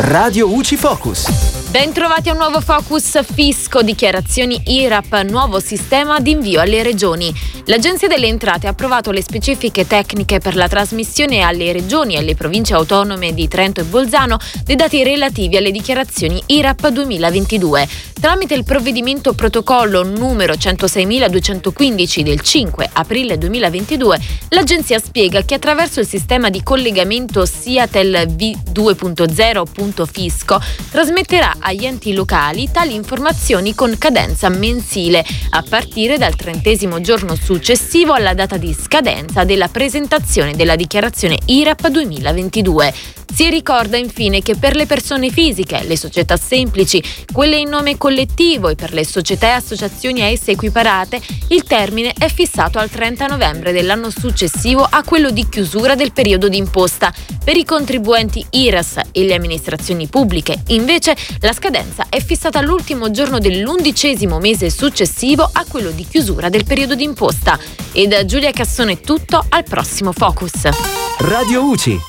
Radio UCI Focus. Bentrovati a un nuovo Focus Fisco, dichiarazioni IRAP, nuovo sistema di invio alle regioni. L'Agenzia delle Entrate ha approvato le specifiche tecniche per la trasmissione alle regioni e alle province autonome di Trento e Bolzano dei dati relativi alle dichiarazioni IRAP 2022. Tramite il provvedimento protocollo numero 106.215 del 5 aprile 2022, l'Agenzia spiega che attraverso il sistema di collegamento SIATEL V2.0.fisco trasmetterà agli enti locali tali informazioni con cadenza mensile, a partire dal trentesimo giorno successivo alla data di scadenza della presentazione della dichiarazione IRAP 2022. Si ricorda infine che per le persone fisiche, le società semplici, quelle in nome collettivo e per le società e associazioni a esse equiparate, il termine è fissato al 30 novembre dell'anno successivo a quello di chiusura del periodo d'imposta. Per i contribuenti IRAS e le amministrazioni pubbliche, invece, la scadenza è fissata all'ultimo giorno dell'undicesimo mese successivo a quello di chiusura del periodo d'imposta. E da Giulia Cassone tutto, al prossimo Focus. Radio UCI